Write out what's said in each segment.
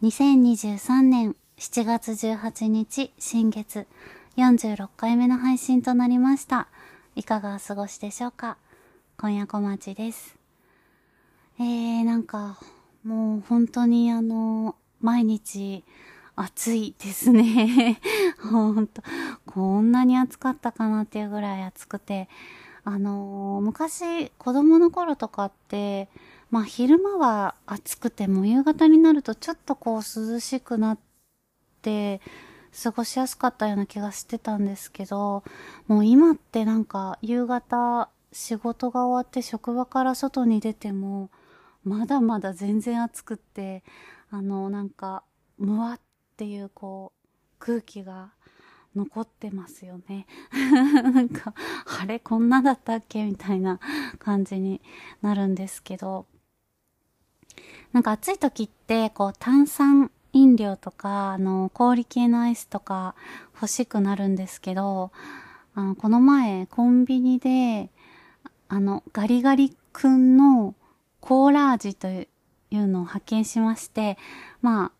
2023年7月18日新月46回目の配信となりました。いかがお過ごしでしょうか？今夜小町です。えー、なんか、もう本当にあの、毎日暑いですね。ほんと、こんなに暑かったかなっていうぐらい暑くて、あのー、昔子供の頃とかって、まあ昼間は暑くても夕方になるとちょっとこう涼しくなって過ごしやすかったような気がしてたんですけど、もう今ってなんか夕方仕事が終わって職場から外に出てもまだまだ全然暑くって、あのなんかむわっていうこう空気が残ってますよね。なんか、あれこんなだったっけ？みたいな感じになるんですけど、なんか暑い時って、こう炭酸飲料とか、あの、氷系のアイスとか欲しくなるんですけど、あの、この前コンビニで、あの、ガリガリ君のコーラ味というのを発見しまして、まあ、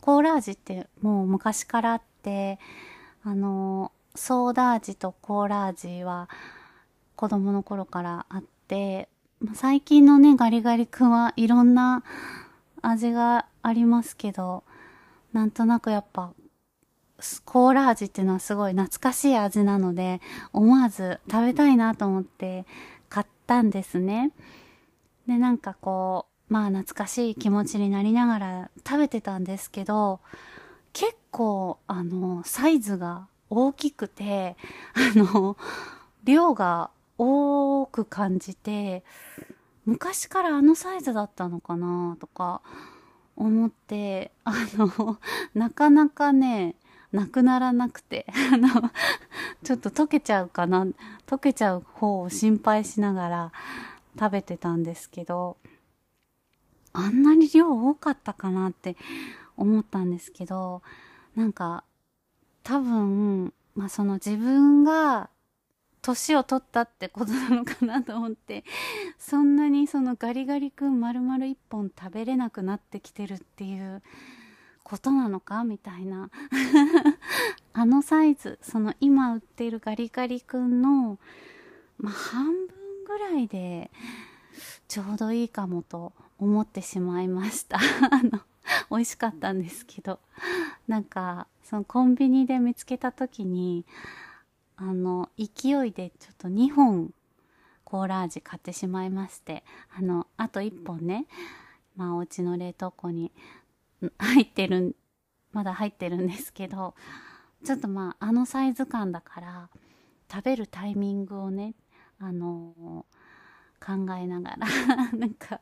コーラ味ってもう昔からあって、あの、ソーダ味とコーラ味は子供の頃からあって、最近のね、ガリガリ君はいろんな味がありますけど、なんとなくやっぱ、コーラ味っていうのはすごい懐かしい味なので、思わず食べたいなと思って買ったんですね。で、なんかこう、まあ懐かしい気持ちになりながら食べてたんですけど、結構、あの、サイズが大きくて、あの、量が多く感じて、昔からあのサイズだったのかなとか思って、あの、なかなかね、なくならなくて、あの、ちょっと溶けちゃうかな、溶けちゃう方を心配しながら食べてたんですけど、あんなに量多かったかなって思ったんですけど、なんか、多分、まあその自分が年を取ったってことなのかなと思って、そんなにそのガリガリ君丸々一本食べれなくなってきてるっていうことなのかみたいな。あのサイズ、その今売っているガリガリ君の、まあ、半分ぐらいでちょうどいいかもと思ってしまいました。あの、美味しかったんですけど。なんか、そのコンビニで見つけた時に、あの、勢いでちょっと2本コーラ味買ってしまいまして、あの、あと1本ね、まあお家の冷凍庫に入ってる、まだ入ってるんですけど、ちょっとまああのサイズ感だから食べるタイミングをね、あの、考えながら なんか、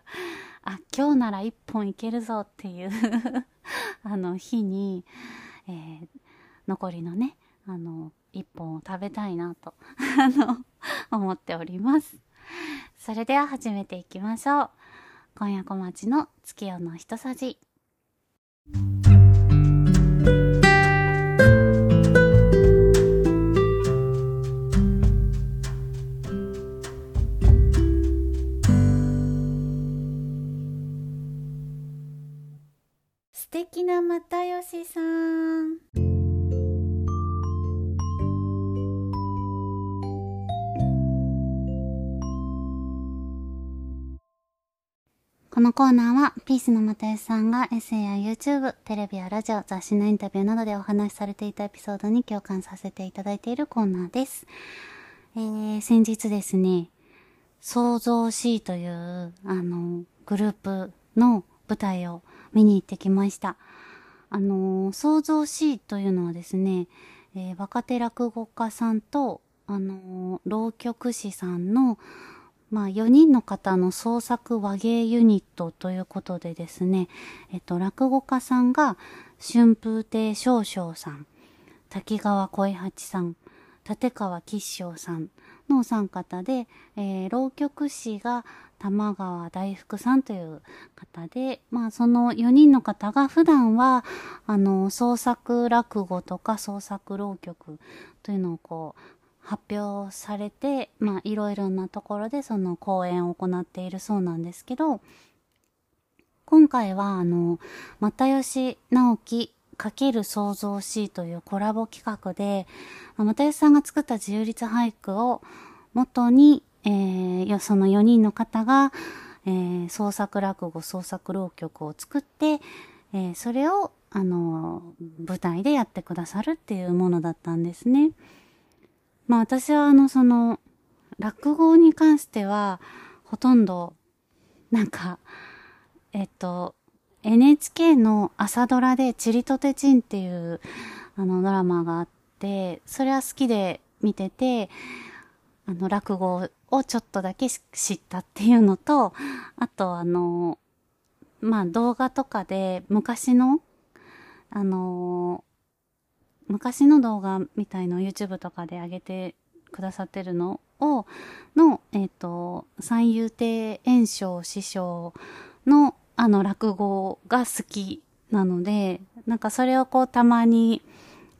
あ、今日なら1本いけるぞっていう あの日に、えー、残りのね、あの一本を食べたいなと あの、思っております。それでは始めていきましょう。今夜小町の月夜の一さじ。のコーナーは、ピースの又吉さんがエッセイや YouTube、テレビやラジオ、雑誌のインタビューなどでお話しされていたエピソードに共感させていただいているコーナーです。えー、先日ですね、創造 C という、あの、グループの舞台を見に行ってきました。あの、創造 C というのはですね、えー、若手落語家さんと、あの、浪曲師さんの、まあ、4人の方の創作和芸ユニットということでですね、えっと、落語家さんが、春風亭少々さん、滝川小八さん、立川吉祥さんのお三方で、えー、浪曲師が玉川大福さんという方で、まあその4人の方が普段は、あの、創作落語とか創作浪曲というのをこう、発表されて、まあ、いろいろなところでその講演を行っているそうなんですけど、今回は、あの、又吉直樹×創造しというコラボ企画で、又吉さんが作った自由律俳句を元に、えー、その4人の方が、えー、創作落語、創作浪曲を作って、えー、それを、あの、舞台でやってくださるっていうものだったんですね。まあ私はあの、その、落語に関しては、ほとんど、なんか、えっと、NHK の朝ドラでチリとテチンっていうあのドラマがあって、それは好きで見てて、あの落語をちょっとだけ知ったっていうのと、あとあの、まあ動画とかで昔の、あの、昔の動画みたいのを YouTube とかで上げてくださってるのを、の、えっ、ー、と、三遊亭炎章師匠のあの落語が好きなので、なんかそれをこうたまに、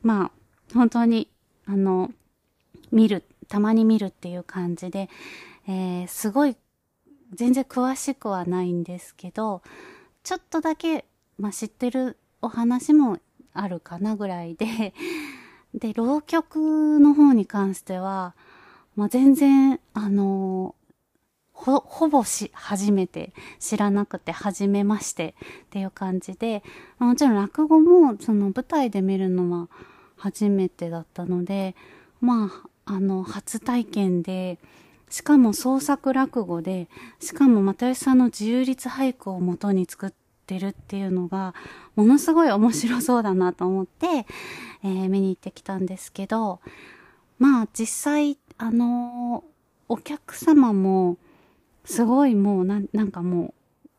まあ、本当に、あの、見る、たまに見るっていう感じで、えー、すごい、全然詳しくはないんですけど、ちょっとだけ、まあ知ってるお話もあるかなぐらいで、で、浪曲の方に関しては、まあ、全然、あのほ、ほぼし、初めて、知らなくて、初めましてっていう感じで、もちろん落語も、その舞台で見るのは初めてだったので、まあ、あの、初体験で、しかも創作落語で、しかも又吉さんの自由律俳句をもとに作ってるっていうのが、ものすごい面白そうだなと思って、えー、見に行ってきたんですけど、まあ実際、あの、お客様も、すごいもうな、なんかも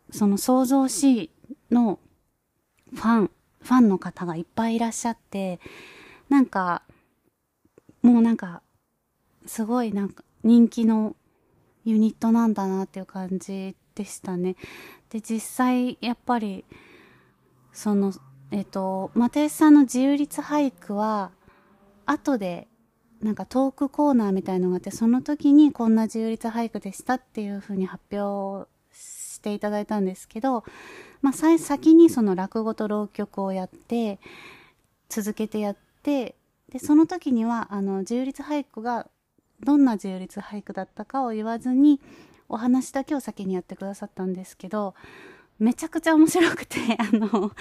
う、その創造しのファン、ファンの方がいっぱいいらっしゃって、なんか、もうなんか、すごいなんか人気のユニットなんだなっていう感じでしたね。で、実際、やっぱり、その、えっ、と、又吉さんの自由律俳句は、後でなんかトークコーナーみたいのがあって、その時にこんな自由律俳句でしたっていう風に発表していただいたんですけど、まあ、先にその落語と浪曲をやって、続けてやって、で、その時には、あの、自由律俳句がどんな自由律俳句だったかを言わずに、お話だけを先にやってくださったんですけど、めちゃくちゃ面白くて、あの、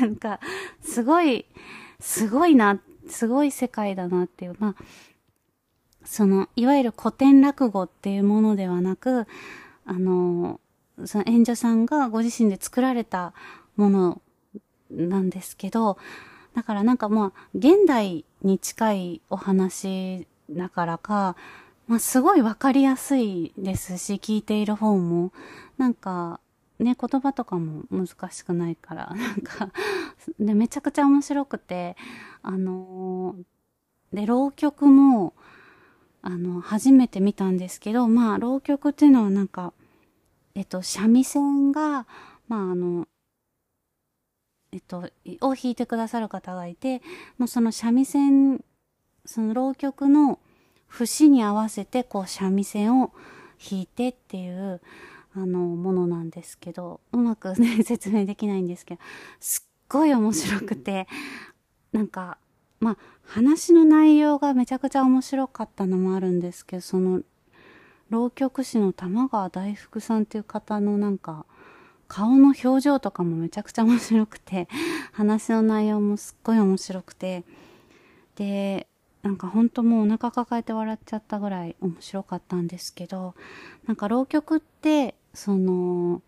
なんか、すごい、すごいな、すごい世界だなっていう、まあ、その、いわゆる古典落語っていうものではなく、あの、その演者さんがご自身で作られたものなんですけど、だからなんかまあ、現代に近いお話だからか、まあすごいわかりやすいですし、聞いている方も、なんか、ね、言葉とかも難しくないから、なんかで、めちゃくちゃ面白くて、あのー、で、浪曲も、あの、初めて見たんですけど、まあ、浪曲っていうのはなんか、えっと、三味線が、まあ、あの、えっと、を弾いてくださる方がいて、もうその三味線、その浪曲の節に合わせて、こう、三味線を弾いてっていう、あの、ものなんですけど、うまくね、説明できないんですけど、すっごい面白くて、なんか、まあ、話の内容がめちゃくちゃ面白かったのもあるんですけど、その、浪曲師の玉川大福さんっていう方のなんか、顔の表情とかもめちゃくちゃ面白くて、話の内容もすっごい面白くて、で、なんかほんともうお腹抱えて笑っちゃったぐらい面白かったんですけど、なんか浪曲って、その、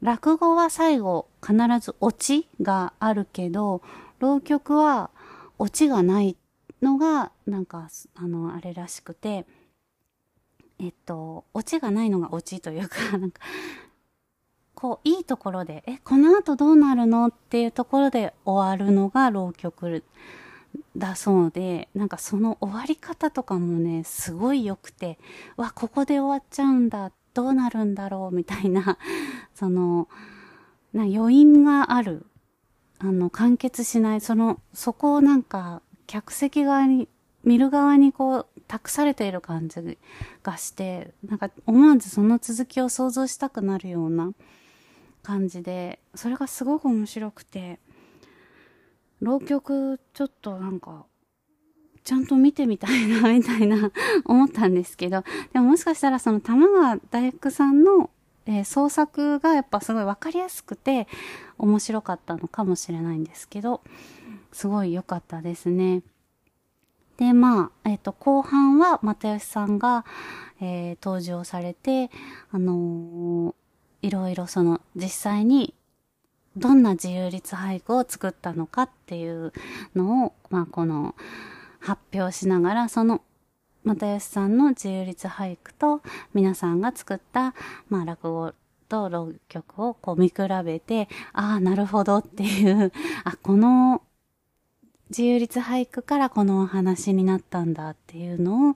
落語は最後必ずオチがあるけど、浪曲はオチがないのが、なんか、あの、あれらしくて、えっと、オチがないのがオチというか、なんか、こう、いいところで、え、この後どうなるのっていうところで終わるのが浪曲だそうで、なんかその終わり方とかもね、すごい良くて、わ、ここで終わっちゃうんだ、どうなるんだろう、みたいな、その、な余韻があるあの、完結しない、その、そこをなんか、客席側に、見る側にこう、託されている感じがして、なんか思わずその続きを想像したくなるような感じでそれがすごく面白くて浪曲ちょっとなんかちゃんと見てみたいなみたいな 思ったんですけどでももしかしたらその玉川大工さんの、えー、創作がやっぱすごい分かりやすくて面白かったのかもしれないんですけどすごい良かったですね。で、まあ、えっ、ー、と、後半は又吉さんが、えー、登場されて、あのー、いろいろその、実際に、どんな自由律俳句を作ったのかっていうのを、まあ、この、発表しながら、その、又吉さんの自由律俳句と、皆さんが作った、まあ、落語と浪曲をこう見比べて、ああ、なるほどっていう、あ、この自由律俳句からこのお話になったんだっていうのを、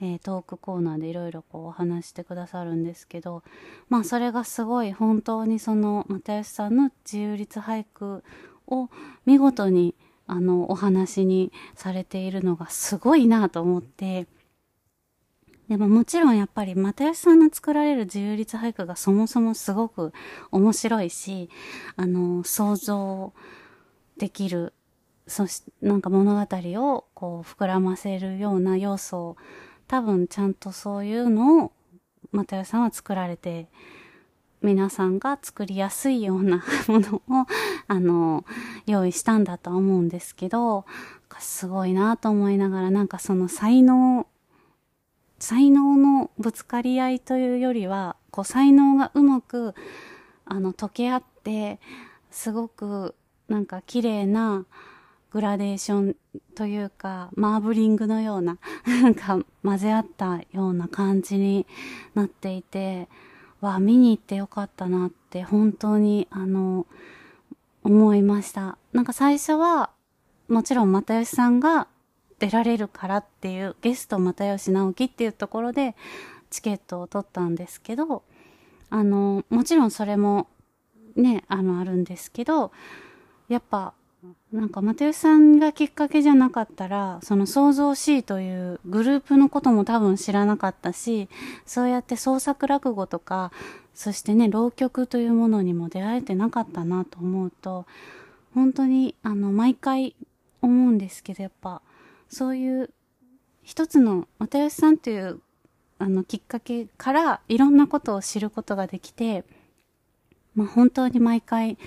えー、トークコーナーでいろいろこうお話してくださるんですけど、まあそれがすごい本当にその又吉さんの自由律俳句を見事にあのお話にされているのがすごいなと思って、でももちろんやっぱり又吉さんの作られる自由律俳句がそもそもすごく面白いし、あの、想像できるそしなんか物語をこう膨らませるような要素を多分ちゃんとそういうのを又吉さんは作られて皆さんが作りやすいようなものをあの用意したんだとは思うんですけどすごいなと思いながらなんかその才能才能のぶつかり合いというよりはこう才能がうまくあの溶け合ってすごくなんか綺麗なグラデーションというか、マーブリングのような、なんか混ぜ合ったような感じになっていて、わ見に行ってよかったなって本当に、あの、思いました。なんか最初は、もちろん又吉さんが出られるからっていう、ゲスト又吉直樹っていうところでチケットを取ったんですけど、あの、もちろんそれもね、あの、あるんですけど、やっぱなんか、又吉さんがきっかけじゃなかったら、その創造 C というグループのことも多分知らなかったし、そうやって創作落語とか、そしてね、浪曲というものにも出会えてなかったなと思うと、本当に、あの、毎回思うんですけど、やっぱ、そういう一つの、又吉さんという、あの、きっかけからいろんなことを知ることができて、まあ本当に毎回、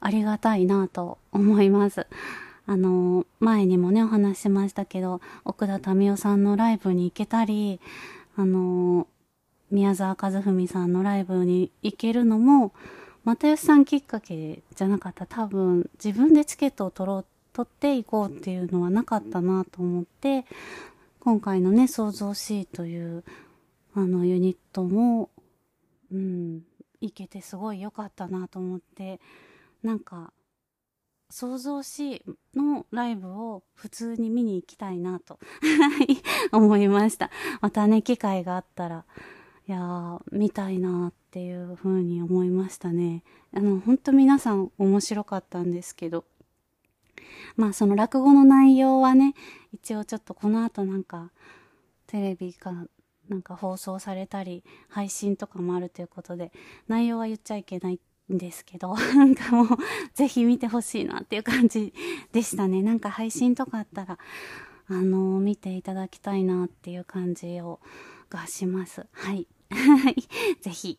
ありがたいなと思います。あの、前にもね、お話しましたけど、奥田民生さんのライブに行けたり、あの、宮沢和文さんのライブに行けるのも、又吉さんきっかけじゃなかった多分自分でチケットを取ろう、取っていこうっていうのはなかったなと思って、今回のね、創造 C というあのユニットも、うん、行けてすごい良かったなと思って、なんか想像しのライブを普通に見に行きたいなと 思いました。またね、機会があったら、いやー、見たいなっていう風に思いましたね。あの、ほんと皆さん面白かったんですけど、まあその落語の内容はね、一応ちょっとこの後なんか、テレビかなんか放送されたり、配信とかもあるということで、内容は言っちゃいけないんですけど、なんかもう、ぜひ見てほしいなっていう感じでしたね。なんか配信とかあったら、あのー、見ていただきたいなっていう感じを、がします。はい。はい。ぜひ。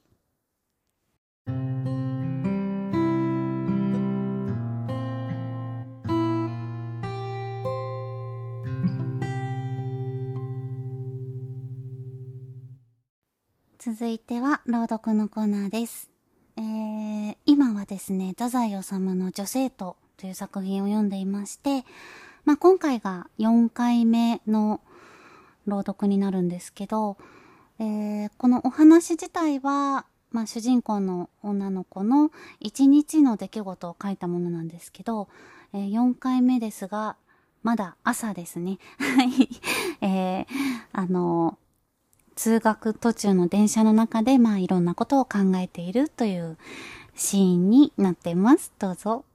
続いては朗読のコーナーです。えー、今はですね、太宰治の女性とという作品を読んでいまして、まあ、今回が4回目の朗読になるんですけど、えー、このお話自体は、まあ、主人公の女の子の一日の出来事を書いたものなんですけど、えー、4回目ですが、まだ朝ですね。はい。えー、あの、通学途中の電車の中で、まあいろんなことを考えているというシーンになってます。どうぞ。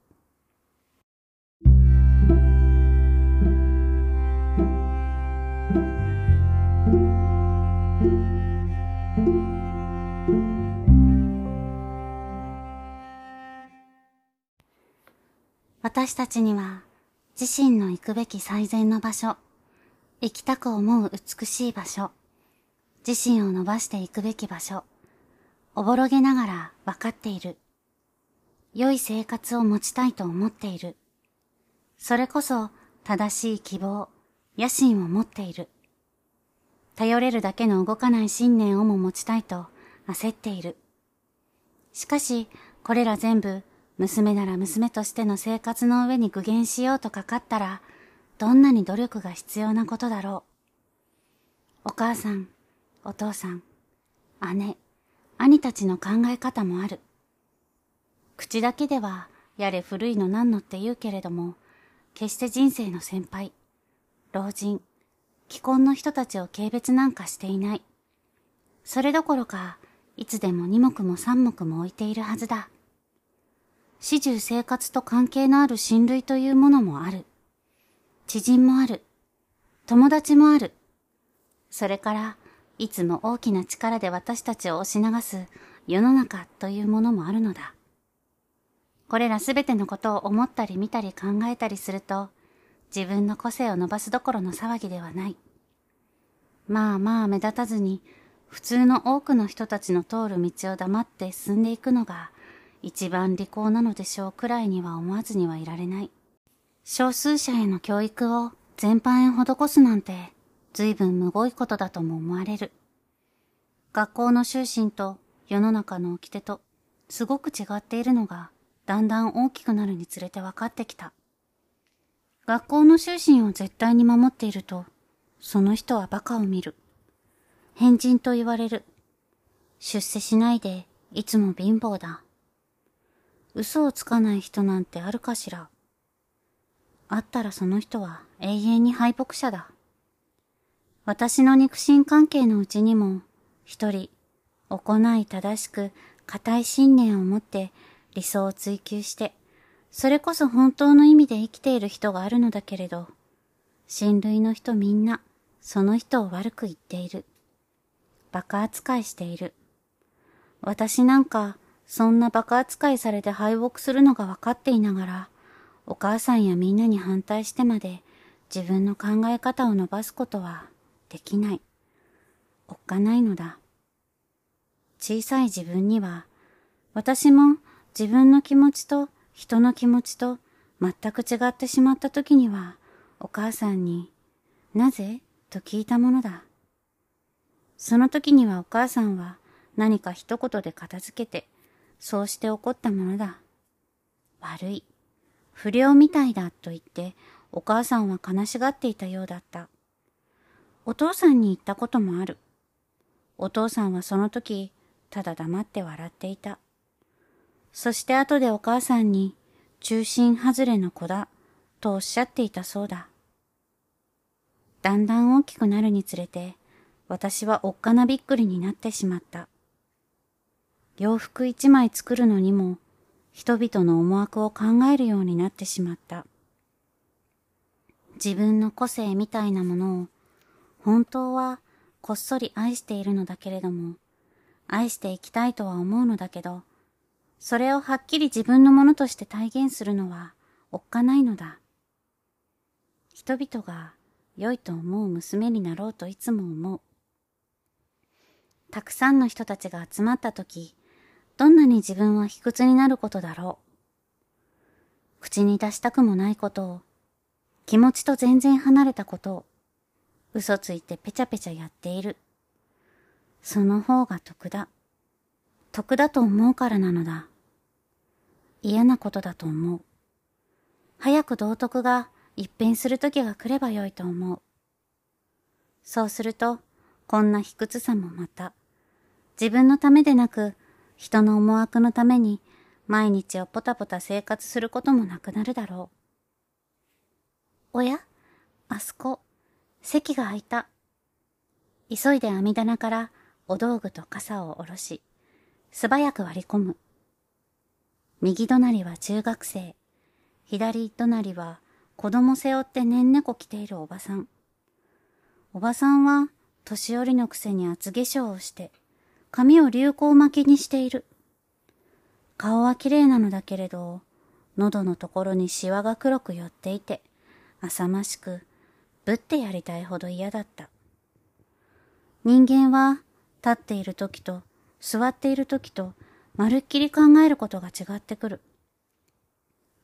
私たちには自身の行くべき最善の場所、行きたく思う美しい場所、自身を伸ばしていくべき場所、おぼろげながら分かっている。良い生活を持ちたいと思っている。それこそ正しい希望、野心を持っている。頼れるだけの動かない信念をも持ちたいと焦っている。しかし、これら全部、娘なら娘としての生活の上に具現しようとかかったら、どんなに努力が必要なことだろう。お母さん、お父さん、姉、兄たちの考え方もある。口だけでは、やれ古いのなんのって言うけれども、決して人生の先輩、老人、既婚の人たちを軽蔑なんかしていない。それどころか、いつでも二目も三目も置いているはずだ。始終生活と関係のある親類というものもある。知人もある。友達もある。それから、いつも大きな力で私たちを押し流す世の中というものもあるのだ。これらすべてのことを思ったり見たり考えたりすると、自分の個性を伸ばすどころの騒ぎではない。まあまあ目立たずに、普通の多くの人たちの通る道を黙って進んでいくのが、一番利口なのでしょうくらいには思わずにはいられない。少数者への教育を全般へ施すなんて、随分むごいことだとも思われる。学校の修身と世の中の掟と、すごく違っているのが、だんだん大きくなるにつれて分かってきた。学校の修身を絶対に守っていると、その人は馬鹿を見る。変人と言われる。出世しないで、いつも貧乏だ。嘘をつかない人なんてあるかしら。あったらその人は永遠に敗北者だ。私の肉親関係のうちにも、一人、行い正しく、固い信念を持って理想を追求して、それこそ本当の意味で生きている人があるのだけれど、親類の人みんな、その人を悪く言っている。馬鹿扱いしている。私なんか、そんな馬鹿扱いされて敗北するのが分かっていながら、お母さんやみんなに反対してまで自分の考え方を伸ばすことはできない。おっかないのだ。小さい自分には、私も自分の気持ちと人の気持ちと全く違ってしまった時には、お母さんに、なぜ？と聞いたものだ。その時にはお母さんは何か一言で片付けて、そうして怒ったものだ。悪い。不良みたいだと言って、お母さんは悲しがっていたようだった。お父さんに言ったこともある。お父さんはその時、ただ黙って笑っていた。そして後でお母さんに、中心外れの子だ、とおっしゃっていたそうだ。だんだん大きくなるにつれて、私はおっかなびっくりになってしまった。洋服一枚作るのにも、人々の思惑を考えるようになってしまった。自分の個性みたいなものを、本当はこっそり愛しているのだけれども、愛していきたいとは思うのだけど、それをはっきり自分のものとして体現するのはおっかないのだ。人々が良いと思う娘になろうといつも思う。たくさんの人たちが集まった時、どんなに自分は卑屈になることだろう。口に出したくもないことを、気持ちと全然離れたことを、嘘ついてペチャペチャやっている。その方が得だ。得だと思うからなのだ。嫌なことだと思う。早く道徳が一変する時が来ればよいと思う。そうすると、こんな卑屈さもまた、自分のためでなく、人の思惑のために、毎日をポタポタ生活することもなくなるだろう。おやあそこ、席が空いた。急いで網棚からお道具と傘を下ろし、素早く割り込む。右隣は中学生、左隣は子供背負ってねんねこ着ているおばさん。おばさんは年寄りのくせに厚化粧をして、髪を流行巻きにしている。顔は綺麗なのだけれど、喉のところにシワが黒く寄っていて、浅ましく、ぶってやりたいほど嫌だった。人間は、立っている時と、座っている時と、まるっきり考えることが違ってくる。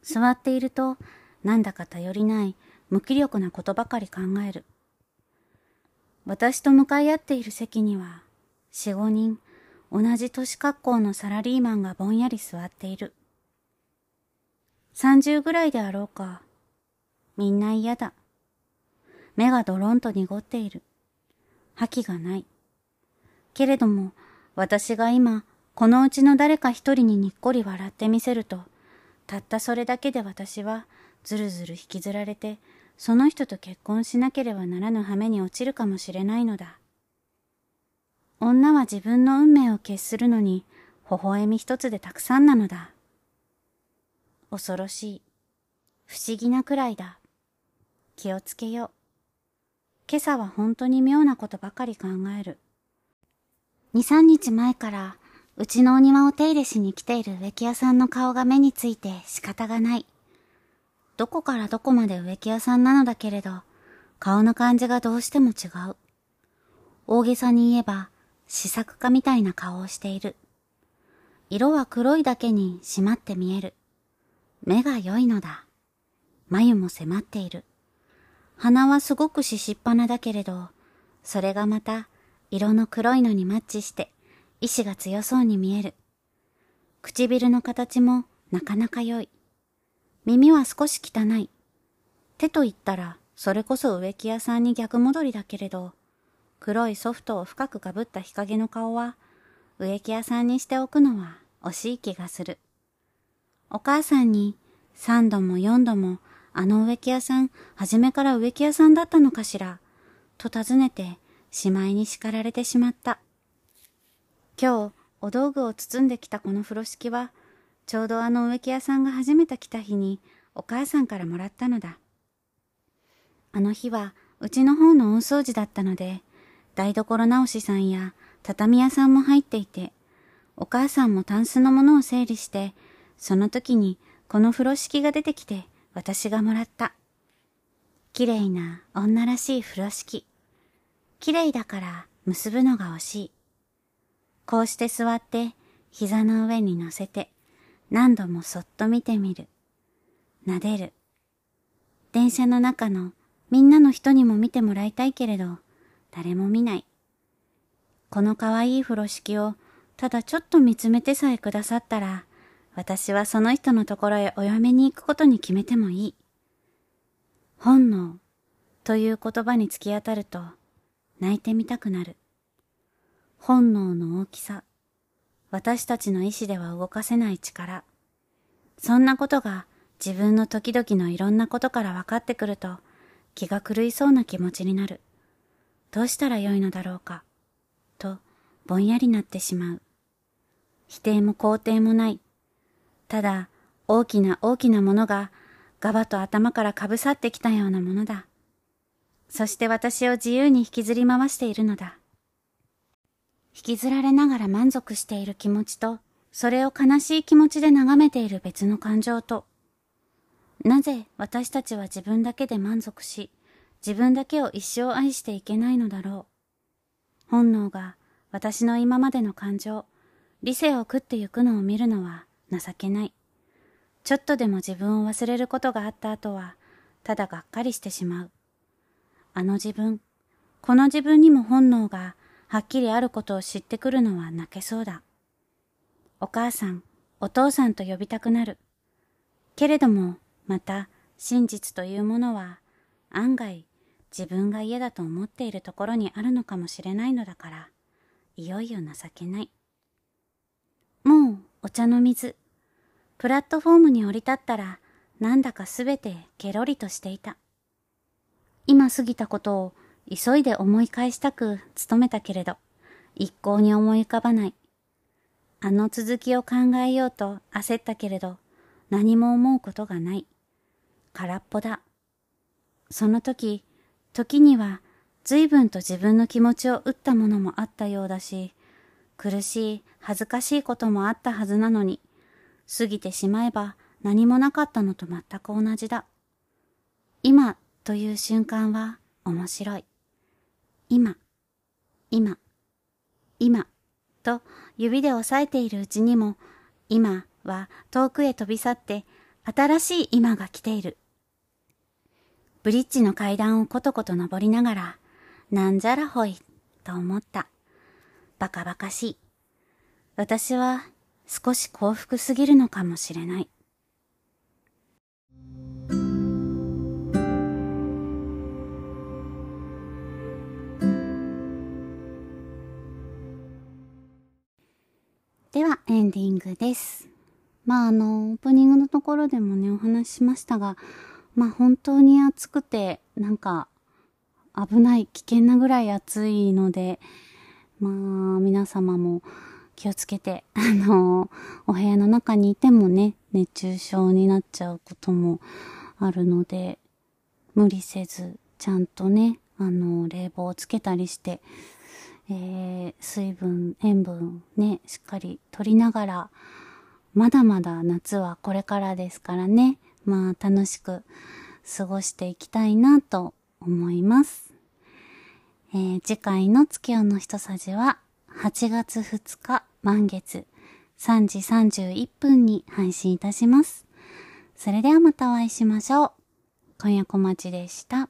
座っていると、なんだか頼りない、無気力なことばかり考える。私と向かい合っている席には、四五人、同じ年格好のサラリーマンがぼんやり座っている。三十ぐらいであろうか。みんな嫌だ。目がドロンと濁っている。覇気がない。けれども、私が今、このうちの誰か一人ににっこり笑ってみせると、たったそれだけで私は、ずるずる引きずられて、その人と結婚しなければならぬ羽目に落ちるかもしれないのだ。女は自分の運命を決するのに、微笑み一つでたくさんなのだ。恐ろしい。不思議なくらいだ。気をつけよう。今朝は本当に妙なことばかり考える。二三日前から、うちのお庭を手入れしに来ている植木屋さんの顔が目について仕方がない。どこからどこまで植木屋さんなのだけれど、顔の感じがどうしても違う。大げさに言えば、試作家みたいな顔をしている。色は黒いだけに締まって見える。目が良いのだ。眉も迫っている。鼻はすごくししっぱなだけれど、それがまた色の黒いのにマッチして意志が強そうに見える。唇の形もなかなか良い。耳は少し汚い。手と言ったらそれこそ植木屋さんに逆戻りだけれど、黒いソフトを深くかぶった日陰の顔は植木屋さんにしておくのは惜しい気がする。お母さんに三度も四度もあの植木屋さん、初めから植木屋さんだったのかしら、と尋ねて、しまいに叱られてしまった。今日、お道具を包んできたこの風呂敷は、ちょうどあの植木屋さんが初めて来た日に、お母さんからもらったのだ。あの日は、うちの方の大掃除だったので、台所直しさんや畳屋さんも入っていて、お母さんもタンスのものを整理して、その時にこの風呂敷が出てきて私がもらった。綺麗な女らしい風呂敷。綺麗だから結ぶのが惜しい。こうして座って膝の上に乗せて何度もそっと見てみる。撫でる。電車の中のみんなの人にも見てもらいたいけれど誰も見ない。この可愛い風呂敷をただちょっと見つめてさえくださったら私はその人のところへお嫁に行くことに決めてもいい。本能という言葉に突き当たると泣いてみたくなる。本能の大きさ。私たちの意志では動かせない力。そんなことが自分の時々のいろんなことから分かってくると気が狂いそうな気持ちになる。どうしたらよいのだろうか。とぼんやりなってしまう。否定も肯定もない。ただ、大きな大きなものが、ガバと頭からかぶさってきたようなものだ。そして私を自由に引きずり回しているのだ。引きずられながら満足している気持ちと、それを悲しい気持ちで眺めている別の感情と、なぜ私たちは自分だけで満足し、自分だけを一生愛していけないのだろう。本能が私の今までの感情、理性を食ってゆくのを見るのは情けない。ちょっとでも自分を忘れることがあった後は、ただがっかりしてしまう。あの自分、この自分にも本能がはっきりあることを知ってくるのは泣けそうだ。お母さん、お父さんと呼びたくなる。けれども、また、真実というものは、案外、自分が嫌だと思っているところにあるのかもしれないのだから、いよいよ情けない。もう、お茶の水。プラットフォームに降り立ったら、なんだかすべてケロリとしていた。今過ぎたことを急いで思い返したく努めたけれど、一向に思い浮かばない。あの続きを考えようと焦ったけれど、何も思うことがない。空っぽだ。その時、時には随分と自分の気持ちを打ったものもあったようだし、苦しい、恥ずかしいこともあったはずなのに、過ぎてしまえば何もなかったのと全く同じだ。今という瞬間は面白い。今、今、今と指で押さえているうちにも、今は遠くへ飛び去って新しい今が来ている。ブリッジの階段をコトコト登りながら、なんじゃらほい、と思った。バカバカしい。私は少し幸福すぎるのかもしれない。では、エンディングです。まあ、あの、オープニングのところでもね、お話ししましたが、まあ、本当に暑くて、なんか、危ない、危険なぐらい暑いので、まあ、皆様も気をつけて、あの、お部屋の中にいてもね、熱中症になっちゃうこともあるので、無理せず、ちゃんとね、あの、冷房をつけたりして、えー、水分、塩分ね、しっかり取りながら、まだまだ夏はこれからですからね、まあ楽しく過ごしていきたいなと思います。えー、次回の月夜の一さじは8月2日満月3時31分に配信いたします。それではまたお会いしましょう。今夜小町でした。